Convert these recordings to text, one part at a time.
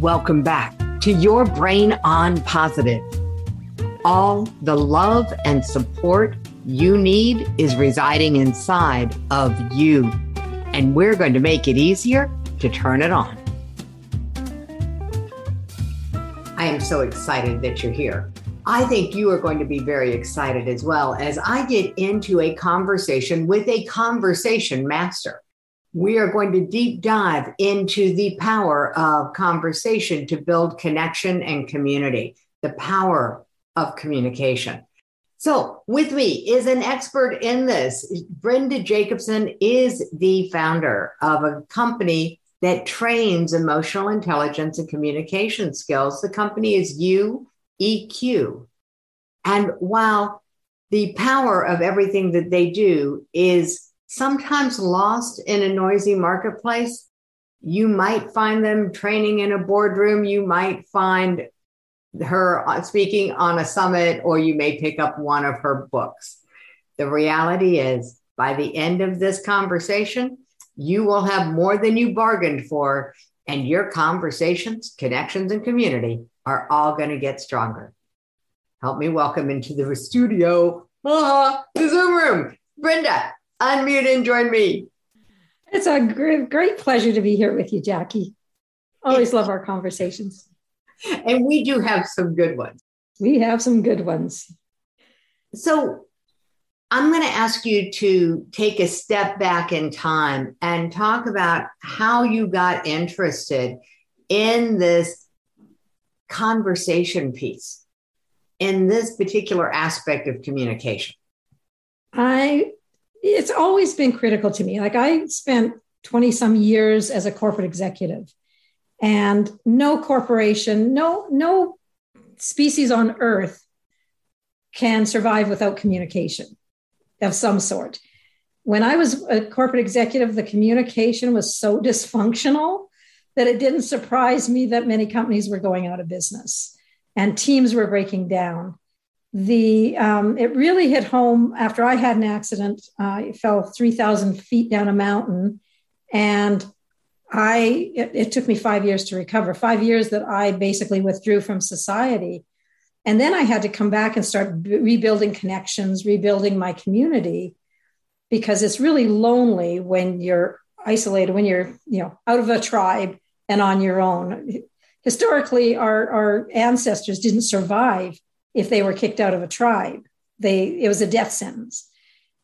Welcome back to Your Brain on Positive. All the love and support you need is residing inside of you. And we're going to make it easier to turn it on. I am so excited that you're here. I think you are going to be very excited as well as I get into a conversation with a conversation master. We are going to deep dive into the power of conversation to build connection and community, the power of communication. So, with me is an expert in this. Brenda Jacobson is the founder of a company that trains emotional intelligence and communication skills. The company is UEQ. And while the power of everything that they do is sometimes lost in a noisy marketplace, you might find them training in a boardroom. You might find her uh, speaking on a summit, or you may pick up one of her books. The reality is, by the end of this conversation, you will have more than you bargained for, and your conversations, connections, and community are all going to get stronger. Help me welcome into the studio, uh, the Zoom room, Brenda. Unmute and join me. It's a great, great pleasure to be here with you, Jackie. Always love our conversations. And we do have some good ones. We have some good ones. So, I'm going to ask you to take a step back in time and talk about how you got interested in this conversation piece, in this particular aspect of communication. I, it's always been critical to me. Like I spent 20 some years as a corporate executive and no corporation, no, no species on earth can survive without communication of some sort. When I was a corporate executive, the communication was so dysfunctional that it didn't surprise me that many companies were going out of business and teams were breaking down. The um, it really hit home after I had an accident. Uh, I fell three thousand feet down a mountain, and I it, it took me five years to recover. Five years that I basically withdrew from society and then I had to come back and start b- rebuilding connections, rebuilding my community, because it's really lonely when you're isolated, when you're, you know, out of a tribe and on your own. Historically, our, our ancestors didn't survive if they were kicked out of a tribe. They it was a death sentence.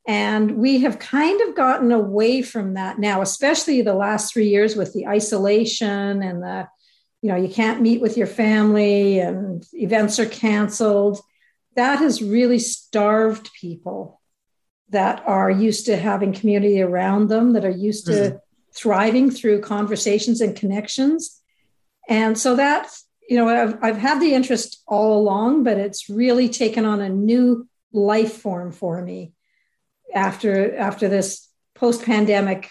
And we have kind of gotten away from that now, especially the last three years with the isolation and the you know you can't meet with your family and events are canceled that has really starved people that are used to having community around them that are used to mm-hmm. thriving through conversations and connections and so that you know I've, I've had the interest all along but it's really taken on a new life form for me after after this post pandemic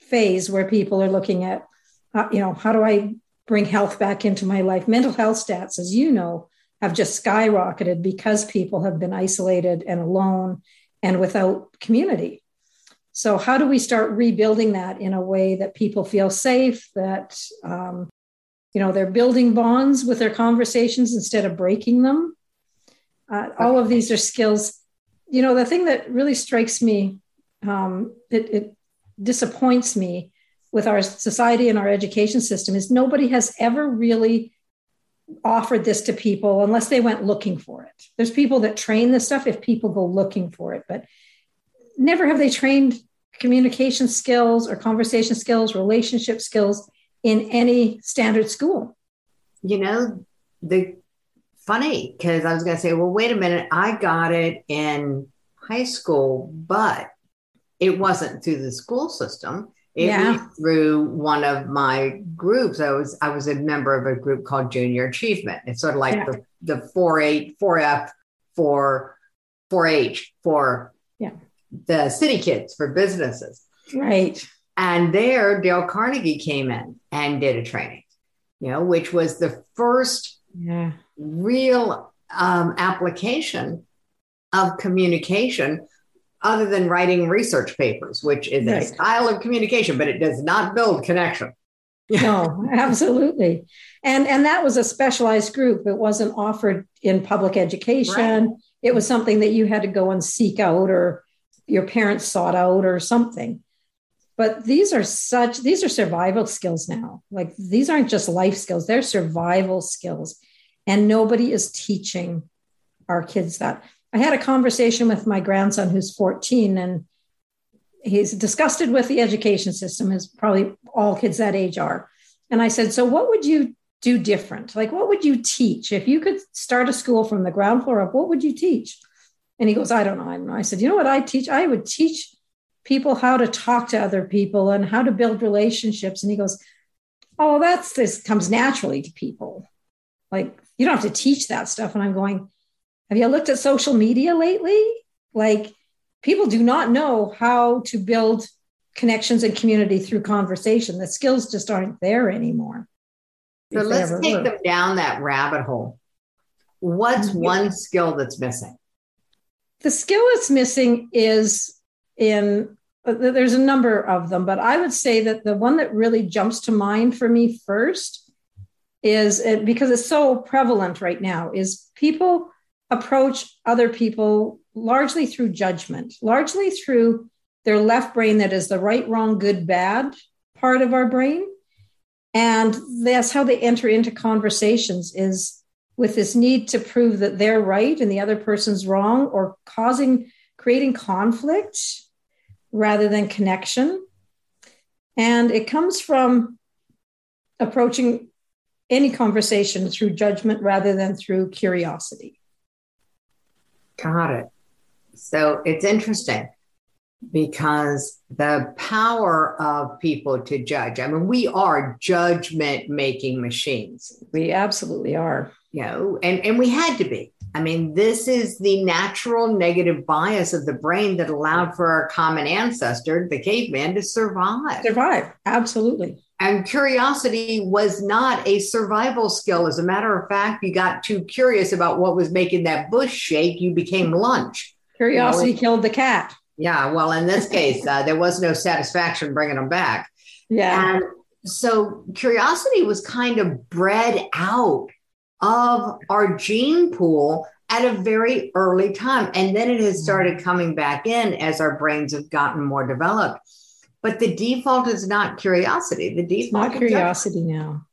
phase where people are looking at uh, you know how do i bring health back into my life. Mental health stats, as you know, have just skyrocketed because people have been isolated and alone and without community. So, how do we start rebuilding that in a way that people feel safe, that um, you know they're building bonds with their conversations instead of breaking them? Uh, all of these are skills. You know, the thing that really strikes me, um, it, it disappoints me, with our society and our education system is nobody has ever really offered this to people unless they went looking for it. There's people that train this stuff if people go looking for it, but never have they trained communication skills or conversation skills, relationship skills in any standard school. You know, the funny because I was going to say, well, wait a minute, I got it in high school, but it wasn't through the school system. It yeah. was through one of my groups. I was I was a member of a group called Junior Achievement. It's sort of like yeah. the the four eight four F for four H for yeah. the city kids for businesses. Right. And there, Dale Carnegie came in and did a training, you know, which was the first yeah. real um, application of communication other than writing research papers, which is right. a style of communication, but it does not build connection. no, absolutely. And and that was a specialized group. It wasn't offered in public education. Right. It was something that you had to go and seek out or your parents sought out or something. But these are such these are survival skills now. Like these aren't just life skills, they're survival skills. And nobody is teaching our kids that. I had a conversation with my grandson who's 14 and he's disgusted with the education system as probably all kids that age are. And I said, "So what would you do different? Like what would you teach if you could start a school from the ground floor up? What would you teach?" And he goes, "I don't know. I don't know." I said, "You know what I teach? I would teach people how to talk to other people and how to build relationships." And he goes, "Oh, that's this comes naturally to people. Like you don't have to teach that stuff." And I'm going, "Have you looked at social media lately? Like people do not know how to build connections and community through conversation. The skills just aren't there anymore. So let's take were. them down that rabbit hole. What's mm-hmm. one skill that's missing? The skill that's missing is in uh, there's a number of them, but I would say that the one that really jumps to mind for me first is it, because it's so prevalent right now is people approach other people largely through judgment, largely through their left brain that is the right, wrong, good, bad part of our brain. And that's how they enter into conversations is with this need to prove that they're right and the other person's wrong or causing creating conflict rather than connection. And it comes from approaching any conversation through judgment rather than through curiosity. Got it. So it's interesting because the power of people to judge. I mean, we are judgment making machines. We absolutely are. You know, and, and we had to be. I mean, this is the natural negative bias of the brain that allowed for our common ancestor, the caveman, to survive. Survive, absolutely. And curiosity was not a survival skill. As a matter of fact, you got too curious about what was making that bush shake, you became lunch. Curiosity you know, killed the cat. Yeah. Well, in this case, uh, there was no satisfaction bringing them back. Yeah. And so curiosity was kind of bred out of our gene pool at a very early time. And then it has started mm-hmm. coming back in as our brains have gotten more developed. But the default is not curiosity. The default it's not curiosity now.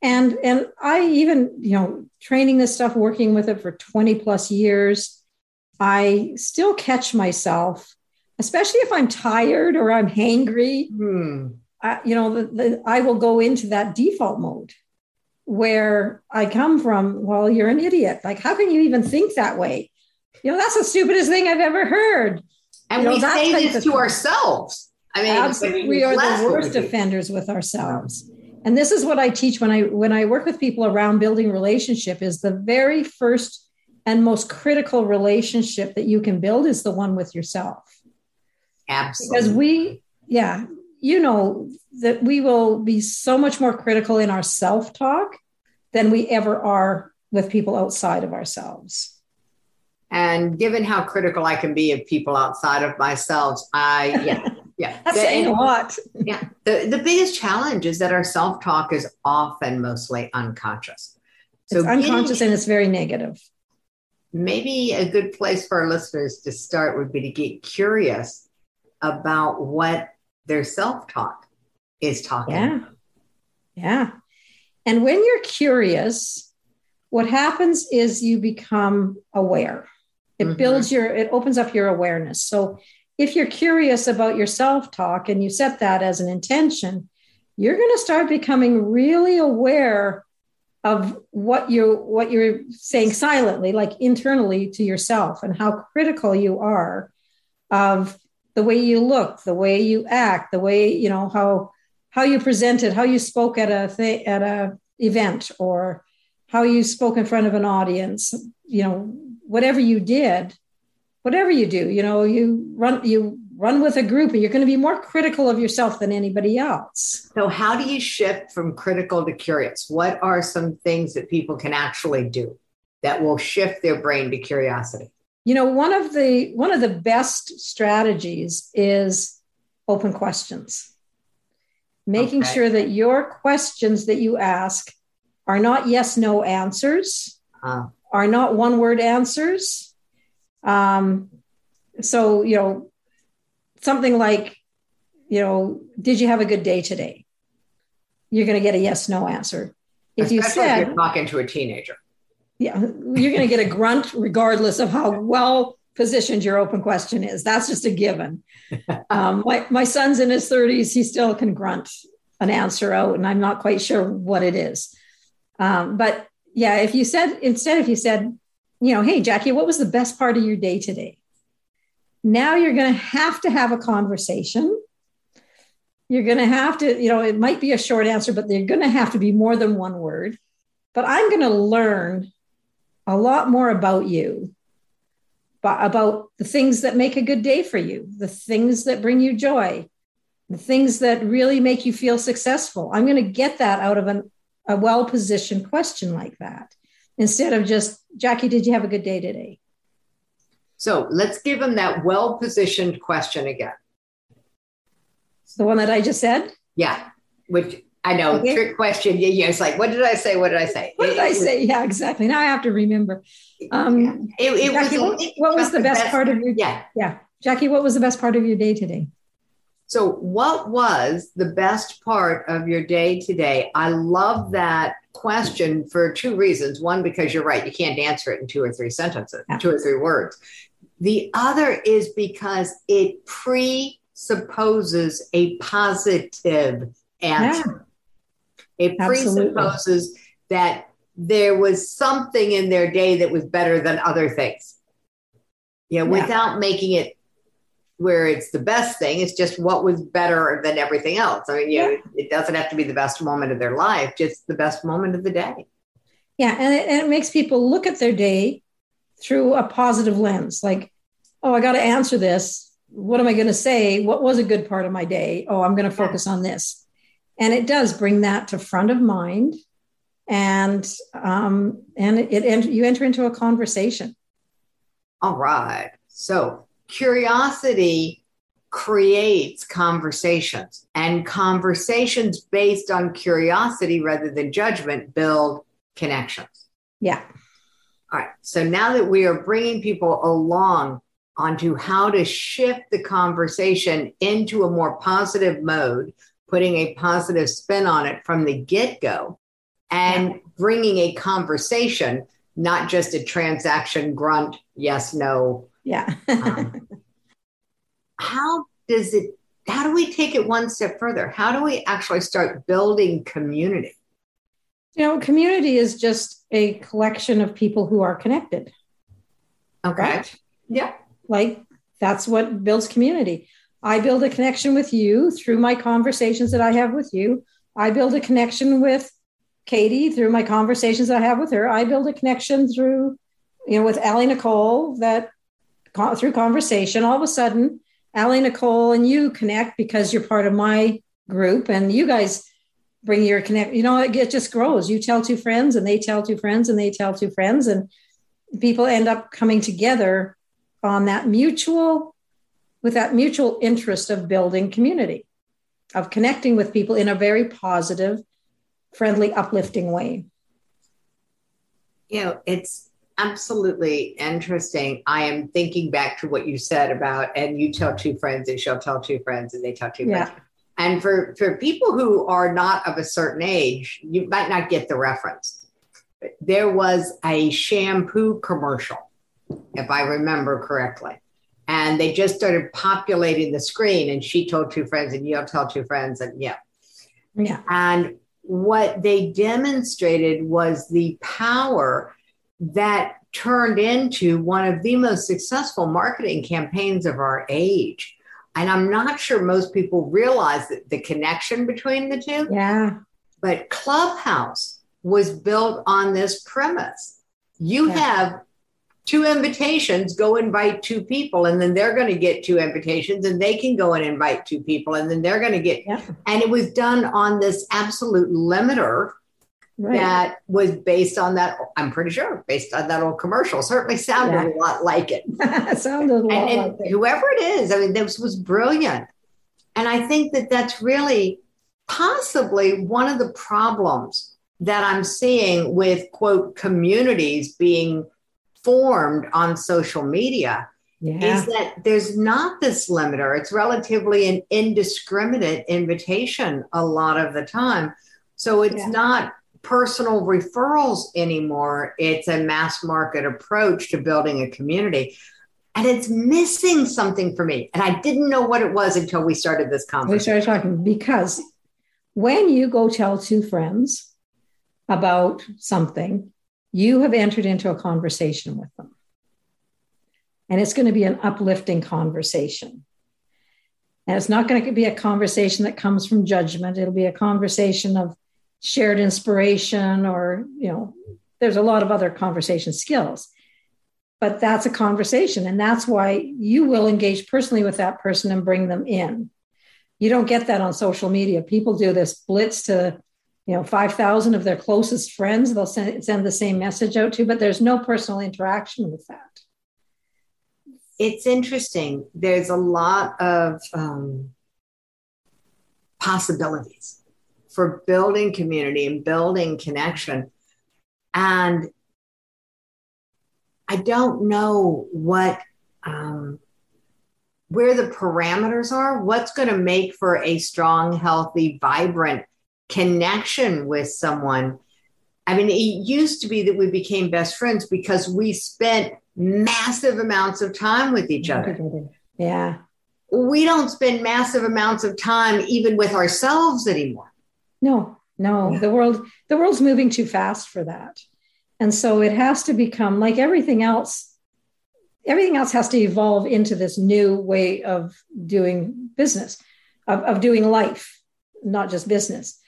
And and I even, you know, training this stuff, working with it for 20 plus years, I still catch myself, especially if I'm tired or I'm hangry. Hmm. I, you know, the, the, I will go into that default mode where I come from. Well, you're an idiot. Like, how can you even think that way? You know, that's the stupidest thing I've ever heard. And you know, we say this to ourselves. I mean, absolutely, we are the worst offenders with ourselves. And this is what I teach when I when I work with people around building relationship. Is the very first and most critical relationship that you can build is the one with yourself. Absolutely. Because we, yeah, you know that we will be so much more critical in our self talk than we ever are with people outside of ourselves. And given how critical I can be of people outside of myself, I, yeah. Yeah. That's the, saying a lot. Yeah. The, the biggest challenge is that our self talk is often mostly unconscious. So it's unconscious getting, and it's very negative. Maybe a good place for our listeners to start would be to get curious about what their self talk is talking. Yeah. Yeah. And when you're curious, what happens is you become aware. It mm-hmm. builds your, it opens up your awareness. So if you're curious about your self talk and you set that as an intention, you're going to start becoming really aware of what you what you're saying silently like internally to yourself and how critical you are of the way you look the way you act the way you know how how you presented how you spoke at a th- at a event or how you spoke in front of an audience you know whatever you did whatever you do you know you run you run with a group and you're going to be more critical of yourself than anybody else. So how do you shift from critical to curious? What are some things that people can actually do that will shift their brain to curiosity? You know one of the one of the best strategies is open questions making Okay. sure that your questions that you ask are not yes no answers, Uh, are not one word answers. Um, so, you know, something like, you know, did you have a good day today? You're going to get a yes no answer. If you especially if you're talking to a teenager. yeah, you're going to get a grunt regardless of how well positioned your open question is. That's just a given. Um, my, my son's in his 30s. He still can grunt an answer out, and I'm not quite sure what it is. Um, but yeah, if you said, instead, if you said, you know, hey, Jackie, what was the best part of your day today? Now you're going to have to have a conversation. You're going to have to, you know, it might be a short answer, but they're going to have to be more than one word. But I'm going to learn a lot more about you, about the things that make a good day for you, the things that bring you joy, the things that really make you feel successful. I'm going to get that out of an, a well positioned question like that instead of just, Jackie, did you have a good day today? So let's give them that well positioned question again. The one that I just said. Yeah, which I know, Okay. trick question. Yeah, yeah, it's like, what did I say? What did I say? What did I say? Yeah, exactly. Now I have to remember. Um, It, it was, what, what was the best part of your day? Yeah. Yeah, Jackie, what was the best part of your day today? So, what was the best part of your day today? I love that question for two reasons. One, because you're right, you can't answer it in two or three sentences, Yeah. two or three words. The other is because it presupposes a positive answer. It Absolutely. presupposes that there was something in their day that was better than other things. You know, Yeah. without making it where it's the best thing, it's just what was better than everything else. I mean, you know, it doesn't have to be the best moment of their life, just the best moment of the day. Yeah, and it, and it makes people look at their day through a positive lens. Like, oh, I got to answer this. What am I going to say? What was a good part of my day? Oh, I'm going to focus on this, and it does bring that to front of mind, and um, and it, it you enter into a conversation. All right. So, curiosity creates conversations, and conversations based on curiosity rather than judgment build connections. Yeah, All right. So now that we are bringing people along onto how to shift the conversation into a more positive mode, putting a positive spin on it from the get go, and bringing a conversation, not just a transaction grunt, yes, no. yeah. Um, how does it, how do we take it one step further? How do we actually start building community? you know, community is just a collection of people who are connected. Okay. Right? Yeah. like that's what builds community i build a connection with you through my conversations that i have with you. I build a connection with katie through my conversations that i have with her. I build a connection through you know with Allie nicole that through conversation all of a sudden Allie nicole and you connect because you're part of my group and you guys bring your connect you know it, it just grows. You tell two friends and they tell two friends and they tell two friends and people end up coming together on that mutual with that mutual interest of building community of connecting with people in a very positive friendly uplifting way You know, it's absolutely interesting. I am thinking back to what you said about, and you tell two friends, and she'll tell two friends, and they tell two Yeah. friends. And for, for people who are not of a certain age, you might not get the reference. There was a shampoo commercial, if I remember correctly. And they just started populating the screen, and she told two friends, and you'll tell two friends, and yeah. yeah And what they demonstrated was the power that turned into one of the most successful marketing campaigns of our age. And I'm not sure most people realize that the connection between the two, yeah but Clubhouse was built on this premise. You Yeah. have two invitations, go invite two people, and then they're going to get two invitations, and they can go and invite two people, and then they're going to get yeah. And it was done on this absolute limiter right. that was based on that i'm pretty sure based on that old commercial. Certainly sounded Yeah. a lot like it. Sounded a lot and, and like it. whoever it is i mean this was brilliant. And i think that that's really possibly one of the problems that I'm seeing with quote communities being formed on social media yeah. is that there's not this limiter. It's relatively an indiscriminate invitation a lot of the time. So it's yeah. not personal referrals anymore. It's a mass market approach to building a community. And it's missing something for me. And I didn't know what it was until we started this conversation. We started talking because when you go tell two friends about something, you have entered into a conversation with them. And it's going to be an uplifting conversation. And it's not going to be a conversation that comes from judgment. It'll be a conversation of shared inspiration or, you know, there's a lot of other conversation skills. But that's a conversation. And that's why you will engage personally with that person and bring them in. You don't get that on social media. People do this blitz to, you know, 5,000 of their closest friends. They'll send, send the same message out to, but there's no personal interaction with that it's interesting. There's a lot of um, possibilities for building community and building connection. And I don't know what, um, where the parameters are, what's going to make for a strong, healthy, vibrant connection with someone. I mean, it used to be that we became best friends because we spent massive amounts of time with each other. Yeah. We don't spend massive amounts of time even with ourselves anymore. No, no. Yeah. The world the world's moving too fast for that. And so it has to become like everything else everything else has to evolve into this new way of doing business, of, of doing life, not just business.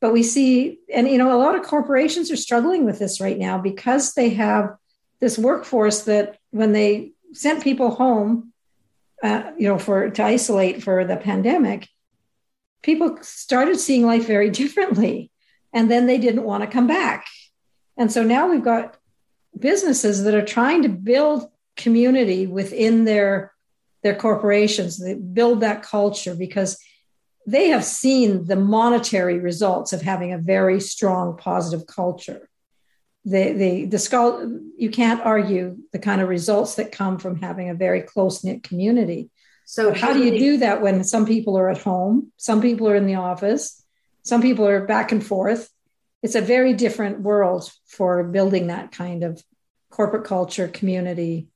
But we see, and you know, a lot of corporations are struggling with this right now because they have this workforce that when they sent people home, uh, you know, for to isolate for the pandemic, people started seeing life very differently, and then they didn't want to come back, and so now we've got businesses that are trying to build community within their their corporations. They build that culture because they have seen the monetary results of having a very strong positive culture the the the skull you can't argue the kind of results that come from having a very close knit community. So how do you do that when some people are at home, some people are in the office, some people are back and forth? It's a very different world for building that kind of corporate culture community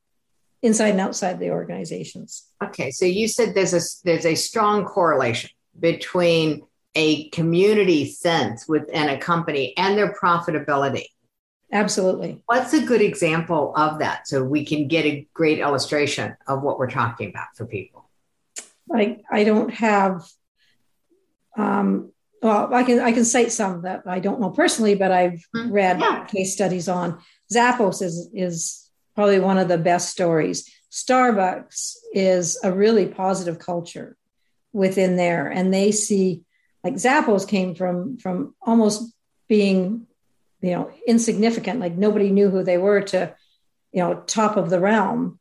inside and outside the organizations. Okay, so you said there's a there's a strong correlation between a community sense within a company and their profitability. Absolutely. What's a good example of that so we can get a great illustration of what we're talking about for people? I, I don't have, um, well, I can, I can cite some that I don't know personally, but I've mm-hmm. read yeah. case studies on. Zappos is, is probably one of the best stories. Starbucks is a really positive culture within there. And they see, like Zappos came from, from almost being you know insignificant like nobody knew who they were to you know top of the realm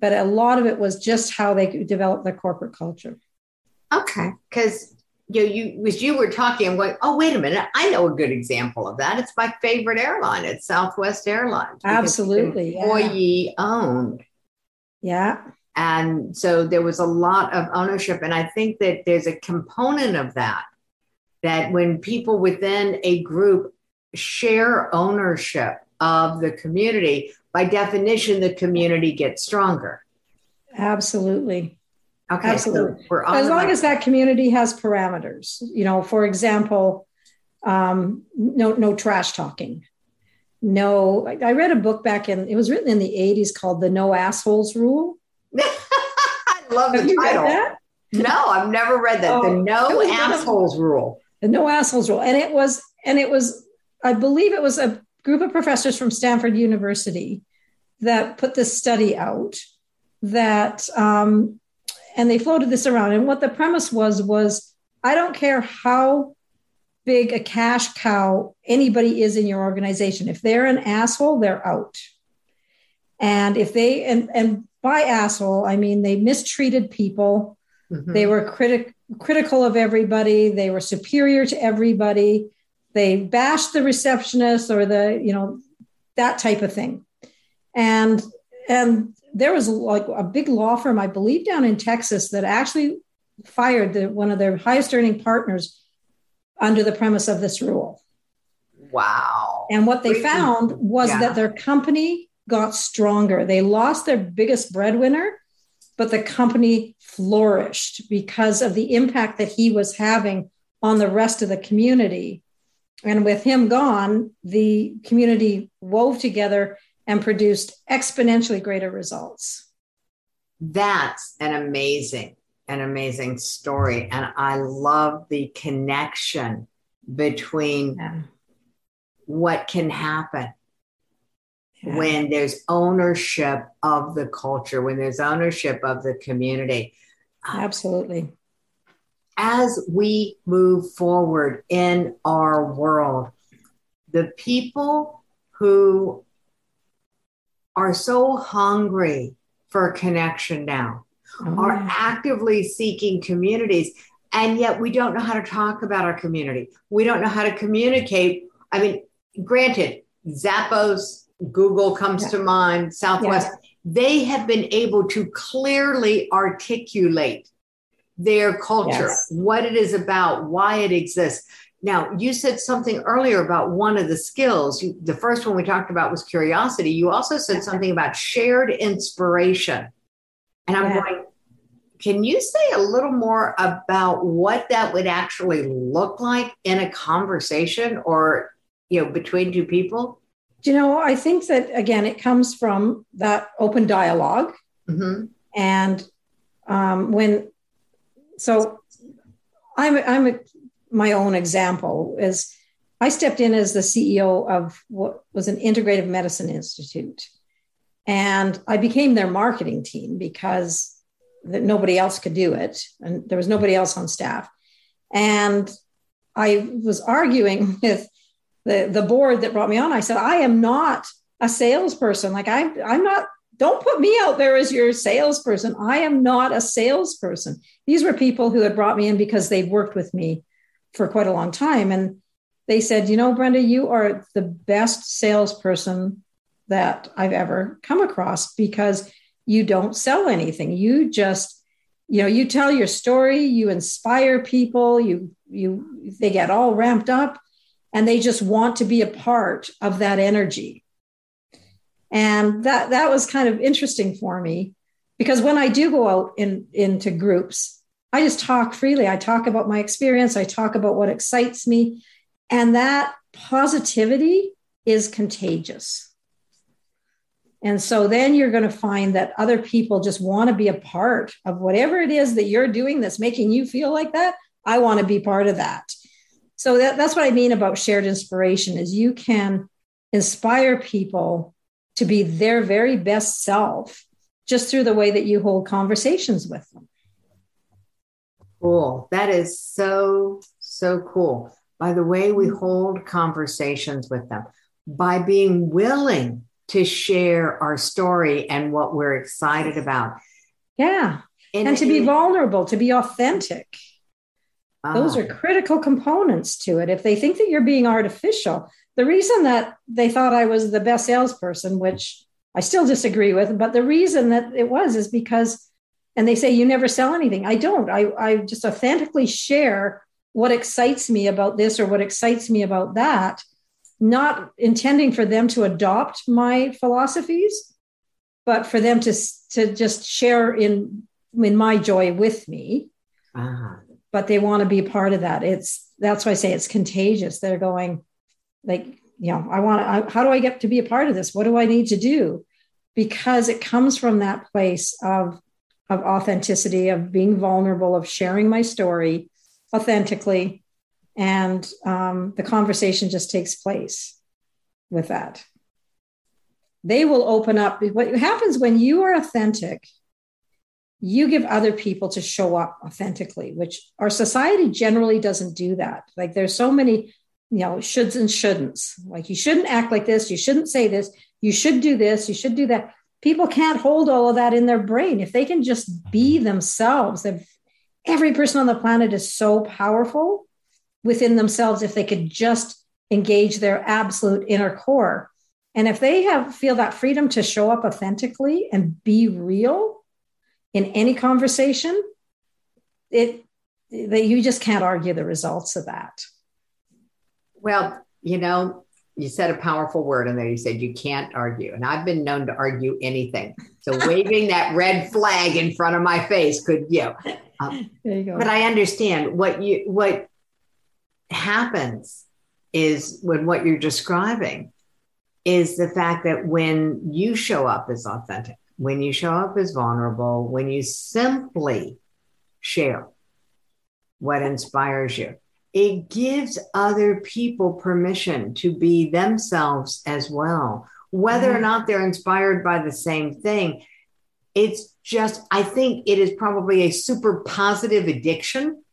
but a lot of it was just how they developed their corporate culture okay because you know, you as you were talking, I'm going, oh, wait a minute, I know a good example of that. It's my favorite airline. It's Southwest Airlines. Absolutely. Employee yeah. owned. Yeah. And so there was a lot of ownership. And I think that there's a component of that, that when people within a group share ownership of the community, by definition, the community gets stronger. Absolutely. Okay. Absolutely. So as long as that community has parameters, you know, for example, um, no, no trash talking. No, I read a book back in, it was written in the 80s called The No Assholes Rule. I love Have the title. No, I've never read that. Oh, the No Assholes Rule. The No Assholes Rule. And it was, and it was I believe it was a group of professors from Stanford University that put this study out that um, and they floated this around and what the premise was was i don't care how big a cash cow anybody is in your organization if they're an asshole they're out and if they and and by asshole i mean they mistreated people mm-hmm. they were critic critical of everybody. They were superior to everybody. They bashed the receptionist or the, you know, that type of thing. And and there was like a big law firm, I believe, down in Texas that actually fired the, one of their highest earning partners under the premise of this rule. Wow. And what they found was yeah. that their company got stronger. They lost their biggest breadwinner, but the company flourished because of the impact that he was having on the rest of the community. And with him gone, the community wove together and produced exponentially greater results. That's an amazing, an amazing story. And I love the connection between yeah. what can happen yeah. when there's ownership of the culture, when there's ownership of the community. Absolutely. As we move forward in our world, the people who are so hungry for connection now oh, are actively seeking communities and yet we don't know how to talk about our community we don't know how to communicate i mean granted zappos google comes yeah. to mind southwest yeah. they have been able to clearly articulate their culture yes. what it is about why it exists now, you said something earlier about one of the skills. You, the first one we talked about was curiosity. You also said something about shared inspiration. And I'm yeah. going, can you say a little more about what that would actually look like in a conversation or, you know, between two people? You know, I think that again, it comes from that open dialog mm-hmm. And um, when, so I'm, I'm a my own example is I stepped in as the CEO of what was an integrative medicine institute. And I became their marketing team because that nobody else could do it. And there was nobody else on staff. And I was arguing with the, the board that brought me on. I said, I am not a salesperson. Like I, I'm not, don't put me out there as your salesperson. I am not a salesperson. These were people who had brought me in because they'd worked with me for quite a long time. And they said, you know, Brenda, you are the best salesperson that I've ever come across because you don't sell anything. You just, you know, you tell your story, you inspire people, you, you, they get all ramped up and they just want to be a part of that energy. And that, that was kind of interesting for me because when I do go out in, into groups, I just talk freely. I talk about my experience, I talk about what excites me. And that positivity is contagious. And so then you're going to find that other people just want to be a part of whatever it is that you're doing that's making you feel like that. I want to be part of that. So that, that's what I mean about shared inspiration is you can inspire people to be their very best self just through the way that you hold conversations with them. Cool. That is so, so cool. By the way, we mm-hmm. hold conversations with them by being willing to share our story and what we're excited about. Yeah. And, and to be vulnerable, to be authentic. Those are ah. critical components to it. If they think that you're being artificial, the reason that they thought I was the best salesperson, which I still disagree with, but the reason that it was is because and they say you never sell anything i don't i, I just authentically share what excites me about this or what excites me about that not intending for them to adopt my philosophies but for them to to just share in in my joy with me uh-huh. But they want to be part of that it's that's why i say it's contagious they're going like you know i want to how do i get to be a part of this what do i need to do because it comes from that place of of authenticity, of being vulnerable, of sharing my story authentically. And um, the conversation just takes place with that. They will open up. What happens when you are authentic, you give other people to show up authentically, which our society generally doesn't do that. Like there's so many, you know, shoulds and shouldn'ts. Like you shouldn't act like this, you shouldn't say this, you should do this, you should do that people can't hold all of that in their brain if they can just be mm-hmm. themselves if every person on the planet is so powerful within themselves if they could just engage their absolute inner core. And if they have feel that freedom to show up authentically and be real in any conversation, it that you just can't argue the results of that. Well, you know, you said a powerful word in there. You said you can't argue. And I've been known to argue anything. So waving that red flag in front of my face could, you know. Um, there you go. But I understand what you what happens is when what you're describing is the fact that when you show up as authentic, when you show up as vulnerable, when you simply share what inspires you, it gives other people permission to be themselves as well, whether mm-hmm. or not they're inspired by the same thing. It's just, I think it is probably a super positive addiction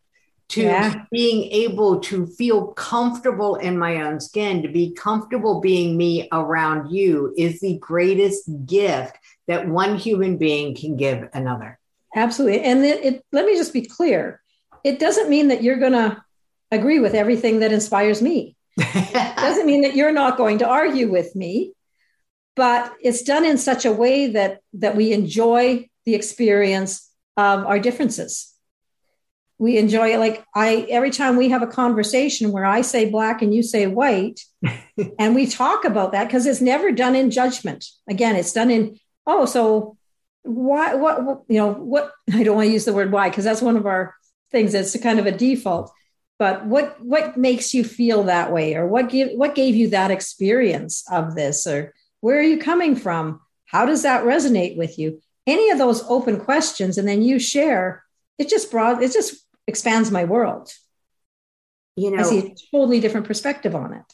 to yeah. being able to feel comfortable in my own skin, to be comfortable being me around you is the greatest gift that one human being can give another. Absolutely. And it, it, let me just be clear it doesn't mean that you're going to agree with everything that inspires me. it doesn't mean that you're not going to argue with me, but it's done in such a way that that we enjoy the experience of our differences we enjoy it. Like i every time we have a conversation where i say black and you say white and we talk about that because it's never done in judgment. Again it's done in oh so why what, what you know what i don't want to use the word why because that's one of our things it's kind of a default. But what what makes you feel that way or what give what gave you that experience of this or where are you coming from? How does that resonate with you? Any of those open questions and then you share it just broad it just expands my world. You know, I see a totally different perspective on it.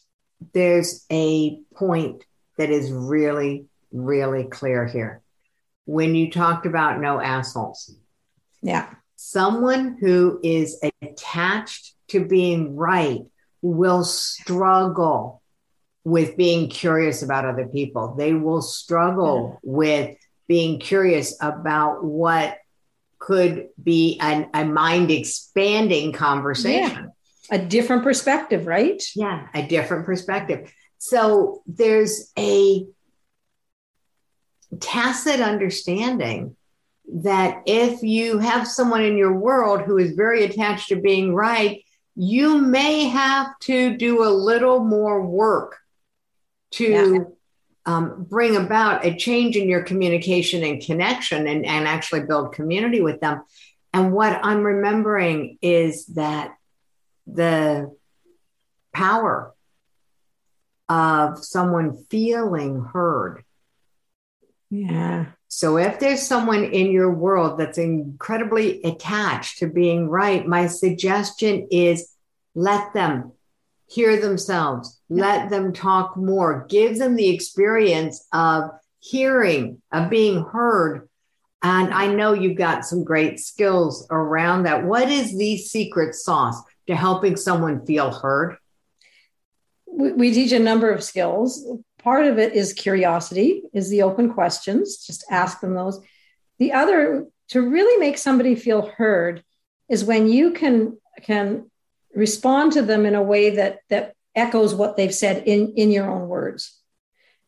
There's a point that is really, really clear here. When you talked about no assholes. Yeah. Someone who is attached to being right will struggle with being curious about other people. They will struggle yeah. with being curious about what could be an, a mind expanding conversation. Yeah. A different perspective, right? Yeah, a different perspective. So there's a tacit understanding that if you have someone in your world who is very attached to being right, you may have to do a little more work to yeah um, bring about a change in your communication and connection and, and actually build community with them. And what I'm remembering is that the power of someone feeling heard. Yeah. So if there's someone in your world that's incredibly attached to being right, my suggestion is let them hear themselves, let them talk more, give them the experience of hearing, of being heard. And I know you've got some great skills around that. What is the secret sauce to helping someone feel heard? We teach a number of skills. Part of it is curiosity, is the open questions, just ask them those. The other, to really make somebody feel heard, is when you can can respond to them in a way that that echoes what they've said in in your own words.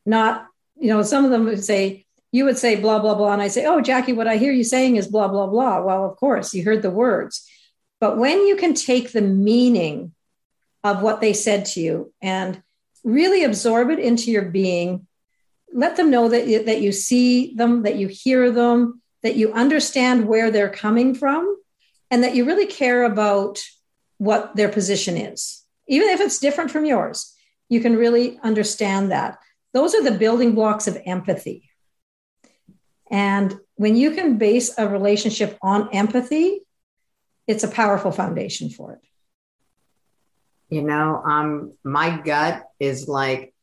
Not you know some of them would say you would say blah blah blah. And i say oh jackie what i hear you saying is blah blah blah. Well of course you heard the words. But when you can take the meaning of what they said to you and really absorb it into your being let them know that you, that you see them that you hear them that you understand where they're coming from and that you really care about what their position is, even if it's different from yours. You can really understand that. Those are the building blocks of empathy. And when you can base a relationship on empathy, it's a powerful foundation for it. You know, um, my gut is like,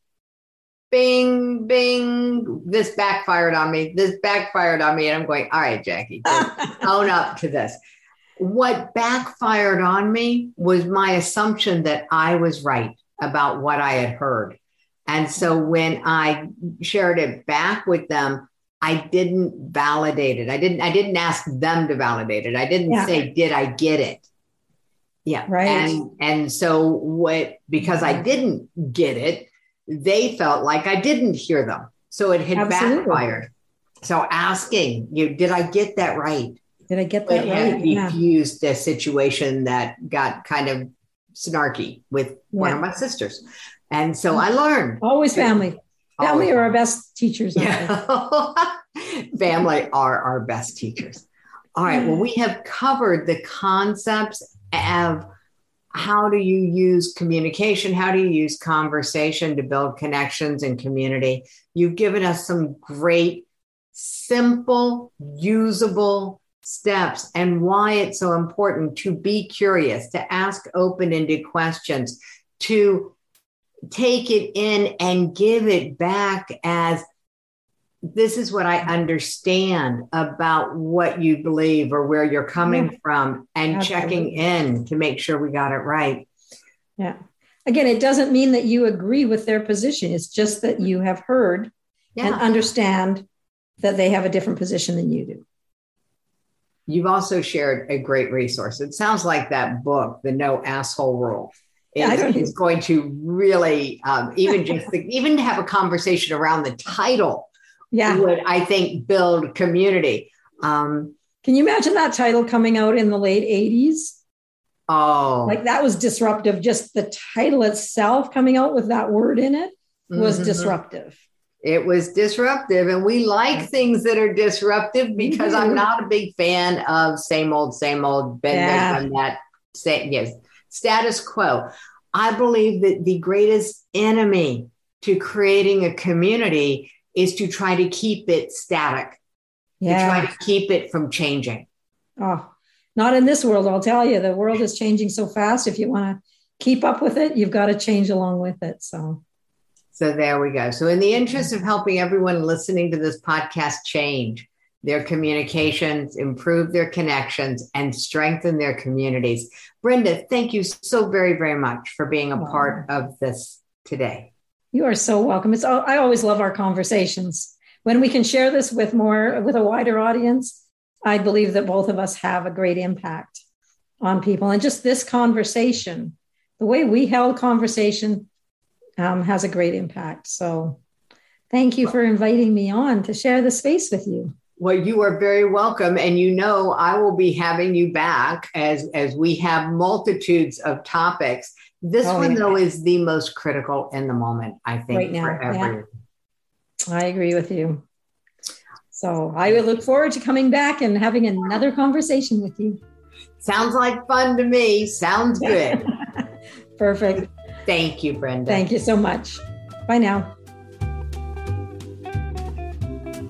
bing, bing, this backfired on me. This backfired on me. And I'm going, all right, Jackie, own up to this what backfired on me was my assumption that I was right about what I had heard. And so when I shared it back with them, I didn't validate it. I didn't I didn't ask them to validate it. I didn't yeah. say did I get it? Yeah. Right. And and so what because I didn't get it, they felt like I didn't hear them. So it had Absolutely. backfired. So asking you, did I get that right? Did I get that right? Diffused yeah. a situation that got kind of snarky with yeah. one of my sisters. And so oh, I learned. Always family. Family are our best teachers. Yeah. family are our best teachers. All right. Well, we have covered the concepts of how do you use communication? How do you use conversation to build connections and community? You've given us some great, simple, usable steps and why it's so important to be curious, to ask open ended questions, to take it in and give it back as this is what I understand about what you believe or where you're coming yeah. from and Absolutely. checking in to make sure we got it right. Yeah. Again, it doesn't mean that you agree with their position. It's just that you have heard yeah. and understand that they have a different position than you do. You've also shared a great resource. It sounds like that book, The No Asshole Rule is, is going to really um, even just even to have a conversation around the title yeah. would i think build community. Um, can you imagine that title coming out in the late 80s oh. Like that was disruptive. Just the title itself coming out with that word in it was mm-hmm. disruptive it was disruptive and we like things that are disruptive because i'm mm-hmm. not a big fan of same old same old been yeah. there that say yes status quo. I believe that the greatest enemy to creating a community is to try to keep it static, yeah. to try to keep it from changing. Oh, not in this world, I'll tell you. The world is changing so fast. If you want to keep up with it, you've got to change along with it. So, so there we go. So, in the interest of helping everyone listening to this podcast change, their communications, improve their connections, and strengthen their communities. Brenda, thank you so very, very much for being a part of this today. You are so welcome. It's I always love our conversations. When we can share this with more with a wider audience, I believe that both of us have a great impact on people. And just this conversation, the way we held conversation, um, has a great impact. So, thank you for inviting me on to share the space with you. Well, you are very welcome. And you know, I will be having you back as, as we have multitudes of topics. This oh, one, yeah. though, is the most critical in the moment, I think, right now, for everyone. Yeah. I agree with you. So I would look forward to coming back and having another conversation with you. Sounds like fun to me. Sounds good. Perfect. Thank you, Brenda. Thank you so much. Bye now.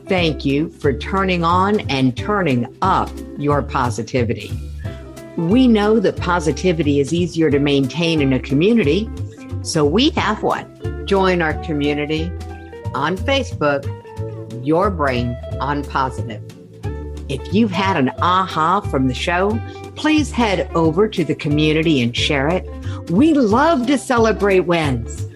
Thank you for turning on and turning up your positivity. We know that positivity is easier to maintain in a community, so we have one. Join our community on Facebook, Your Brain on Positive. If you've had an aha from the show, please head over to the community and share it. We love to celebrate wins.